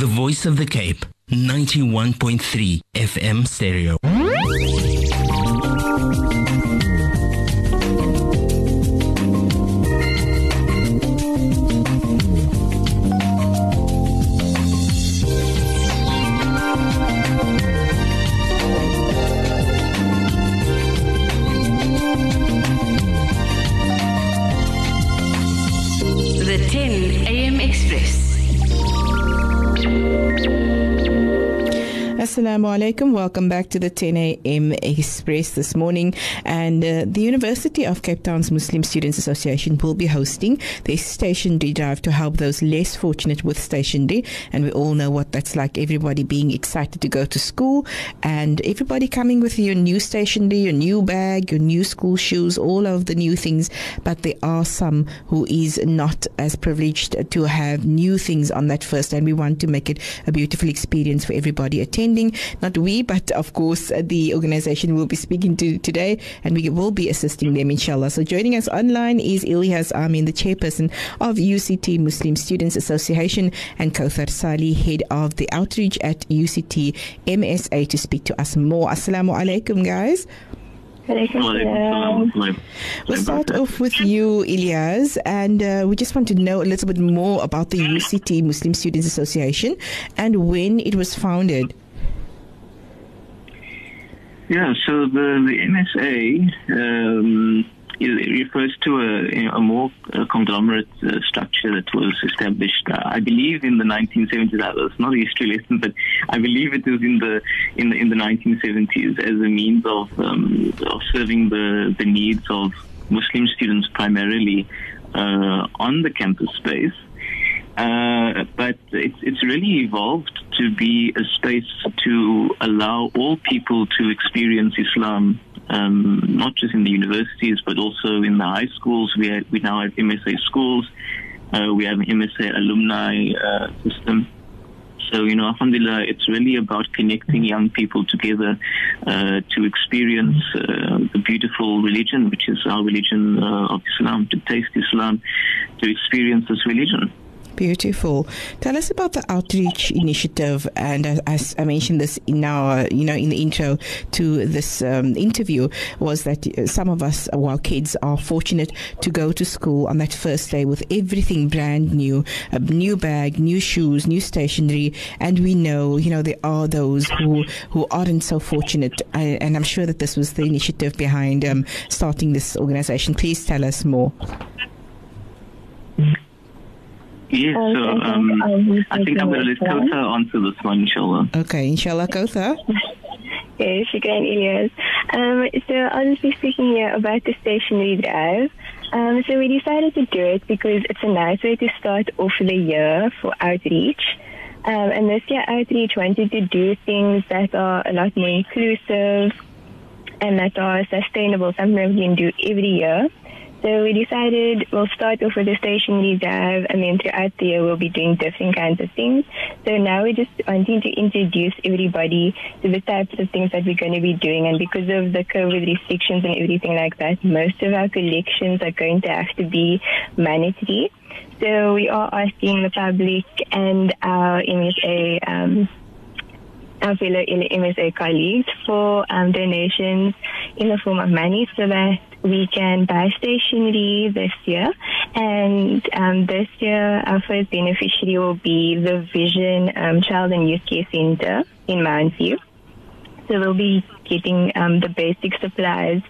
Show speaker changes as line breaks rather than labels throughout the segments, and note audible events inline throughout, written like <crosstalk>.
the voice of the Cape, 91.3 FM stereo.
Assalamu alaikum. Welcome back to the 10 a.m. Express this morning. And uh, the University of Cape Town's Muslim Students Association will be hosting their stationery drive to help those less fortunate with Station stationery. And we all know what that's like. Everybody being excited to go to school and everybody coming with your new Station stationery, your new bag, your new school shoes, all of the new things. But there are some who is not as privileged to have new things on that first. And we want to make it a beautiful experience for everybody attending. Not we, but of course uh, the organization will be speaking to today and we will be assisting them inshallah. So joining us online is Ilyas Amin, the chairperson of UCT Muslim Students Association and Kauthar Sali, head of the outreach at UCT MSA to speak to us more. Assalamu alaikum guys. We'll start off with you, Ilyas, and uh, we just want to know a little bit more about the UCT Muslim Students Association and when it was founded.
Yeah, so the, the MSA um, refers to a, a more conglomerate uh, structure that was established, uh, I believe, in the 1970s. That was not a history lesson, but I believe it was in the in the in the 1970s as a means of um, of serving the the needs of Muslim students primarily uh, on the campus space. Uh, but it's, it's really evolved to be a space to allow all people to experience Islam, um, not just in the universities, but also in the high schools. We, have, we now have MSA schools. Uh, we have an MSA alumni uh, system. So, you know, alhamdulillah, it's really about connecting young people together uh, to experience uh, the beautiful religion, which is our religion uh, of Islam, to taste Islam, to experience this religion.
Beautiful. Tell us about the outreach initiative, and as, I mentioned this in our, you know, in the intro to this um, interview, was that uh, some of us, our kids, are fortunate to go to school on that first day with everything brand new, a new bag, new shoes, new stationery, and we know, you know, there are those who who aren't so fortunate, and I'm sure that this was the initiative behind um, starting this organization. Please tell us more.
Yes, so um, I think I'm going to let Kauthar answer this one, inshallah.
Okay, inshallah, Kauthar. <laughs>
Yes, Shukran Ilyas. Um, so I'll just be speaking here about the stationery drive. Um, so we decided to do it because it's a nice way to start off the year for outreach. Um, and this year, outreach wanted to do things that are a lot more inclusive and that are sustainable, something that we can do every year. So we decided we'll start off with the stationery drive and then throughout the year we'll be doing different kinds of things. So now we're just wanting to introduce everybody to the types of things that we're going to be doing and because of the COVID restrictions and everything like that, most of our collections are going to have to be monetary. So we are asking the public and our MSA um, our fellow MSA colleagues for um, donations in the form of money so that we can buy stationery this year. And um, this year, our first beneficiary will be the Vision um, Child and Youth Care Center in Mount View. So we'll be getting um, the basic supplies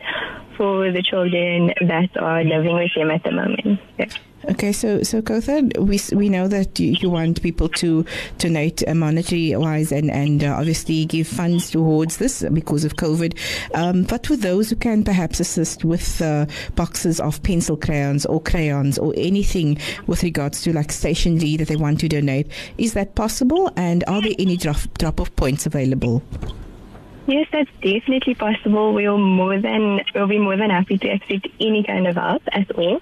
for the children that are living with him at the moment. Yeah.
Okay, so so Kauthar, we we know that you, you want people to donate uh, monetary wise and and uh, obviously give funds towards this because of COVID. Um, but for those who can perhaps assist with uh, boxes of pencil crayons or crayons or anything with regards to like stationery that they want to donate, is that possible? And are there any drop drop off points available?
Yes, that's definitely possible. We'll more than we'll be more than happy to accept any kind of help at all.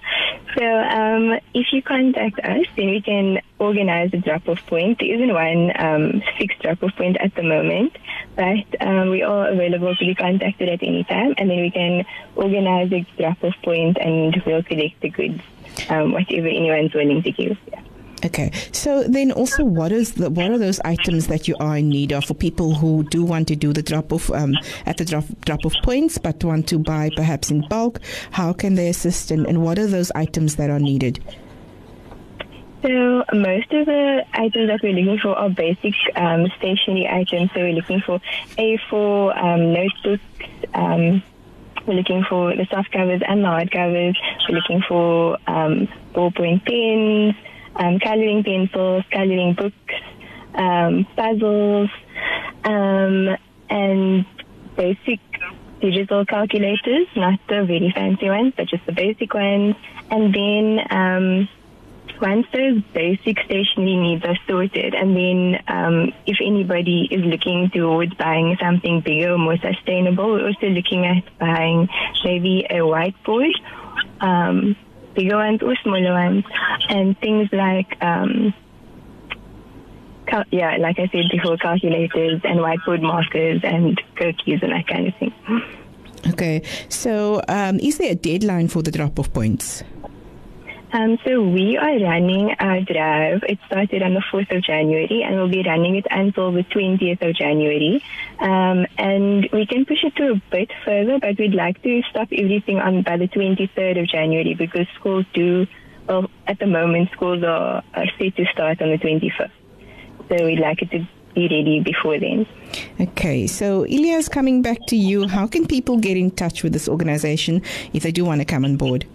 So um, if you contact us, then we can organize a drop-off point. There isn't one um, fixed drop-off point at the moment, but um, we are available to be contacted at any time, and then we can organize a drop-off point, and we'll collect the goods, um, whatever anyone's willing to give. Yeah.
Okay. So then also what is the, what are those items that you are in need of for people who do want to do the drop off um, at the drop drop off points but want to buy perhaps in bulk? How can they assist and, and what are those items that are needed?
So most of the items that we're looking for are basic um, stationery items. So we're looking for A4 um, notebooks. Um, we're looking for the soft covers and the hard covers. We're looking for um, ballpoint pens, um, coloring pencils, coloring books, um, puzzles, um, and basic digital calculators, not the very fancy ones, but just the basic ones. And then um, once those basic stationery needs are sorted, and then um, if anybody is looking towards buying something bigger, more sustainable, we're also looking at buying maybe a whiteboard, um, bigger ones or smaller ones, and things like. Um, cal- yeah, like I said before, calculators and whiteboard markers and cookies and that kind of thing.
Okay. So um, is there a deadline for the drop off points?
Um, so we are running our drive. It started on the 4th of January and we'll be running it until the 20th of January. Um, and we can push it to a bit further, but we'd like to stop everything on by the 23rd of January because schools do, well, at the moment, schools are, are set to start on the 25th. So we'd like it to be ready before then.
Okay, so Ilyas, coming back to you, how can people get in touch with this organization if they do want to come on board?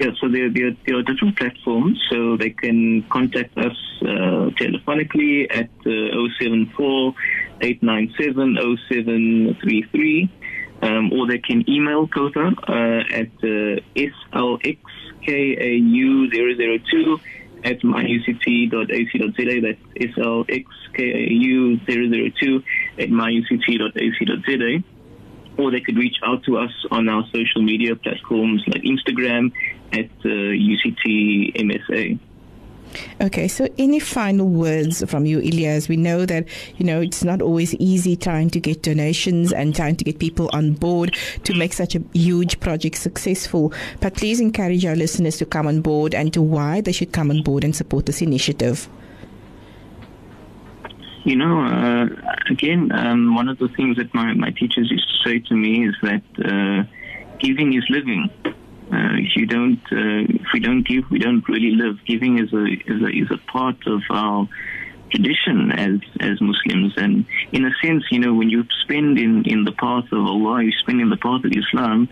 Yeah, so there, there, there are different platforms, so they can contact us uh, telephonically at uh, 074 897 0733, um, or they can email Kauthar uh, at uh, slxkau002 at myuct.ac.za. That's slxkau002 at myuct.ac.za or they could reach out to us on our social media platforms like Instagram at uh, UCT MSA.
Okay, so any final words from you, Ilyas? We know that, you know, it's not always easy trying to get donations and trying to get people on board to make such a huge project successful. But please encourage our listeners to come on board and to why they should come on board and support this initiative.
You know, uh, again, um, one of the things that my, my teachers used to say to me is that uh, giving is living. Uh, if you don't, uh, if we don't give, we don't really live. Giving is a is a is a part of our tradition as as Muslims, and in a sense, you know, when you spend in in the path of Allah, you spend in the path of Islam,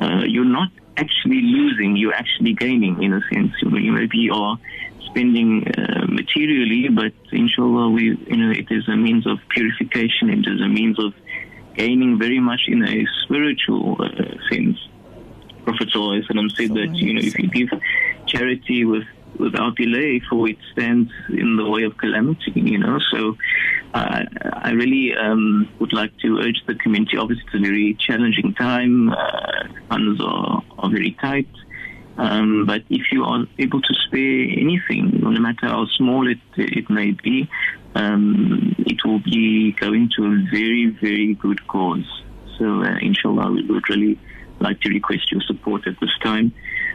uh, you're not actually losing, you're actually gaining in a sense. You maybe are spending uh, materially, but inshallah, we you know it is a means of purification. It is a means of gaining very much in a spiritual uh, sense. Prophet ﷺ said that you know if you give charity with without delay, for it stands in the way of calamity. You know, so uh, I really um, would like to urge the community. Obviously, it's a very challenging time. Uh, funds are, are very tight. Um, but if you are able to spare anything, no matter how small it it may be, um, it will be going to a very very good cause. So, uh, inshallah, we would really like to request your support at this time.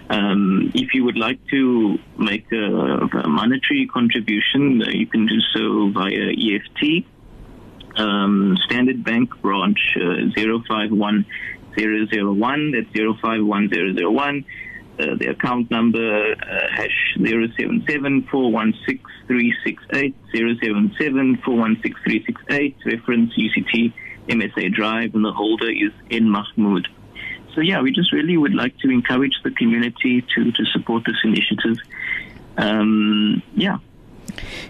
Um, if you would like to make a, a monetary contribution, uh, you can do so via EFT. Um, Standard Bank branch uh, 051001, that's 051001. Uh, the account number uh, hash 077-416-368, 077-416-368, reference UCT MSA Drive, and the holder is N. Mahmood. So yeah, we just really would like to encourage the community to, to support this initiative. Um, yeah.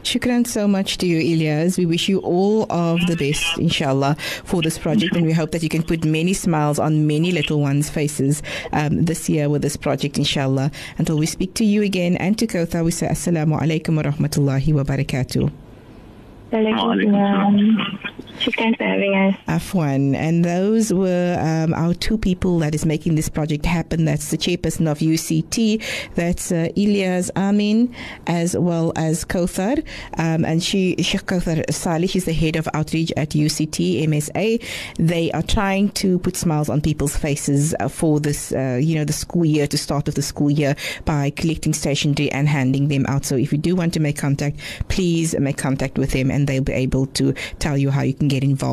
Shukran so much to you, Ilyas. We wish you all of the best, inshallah, for this project, and we hope that you can put many smiles on many little ones' faces um, this year with this project, inshallah. Until we speak to you again and to Kauthar, we say Assalamu alaikum wa rahmatullahi wa barakatuh.
Alaikum salam. Shukran for having us.
Afwan. And those were um, our two people that is making this project happen. That's the chairperson of UCT, that's uh, Ilyas Amin, as well as Kauthar. Um, and she, Sheikh Kauthar Salih, she's the head of outreach at UCT MSA. They are trying to put smiles on people's faces uh, for this, uh, you know, the school year, to start of the school year by collecting stationery and handing them out. So if you do want to make contact, please make contact with them and they'll be able to tell you how you can get involved.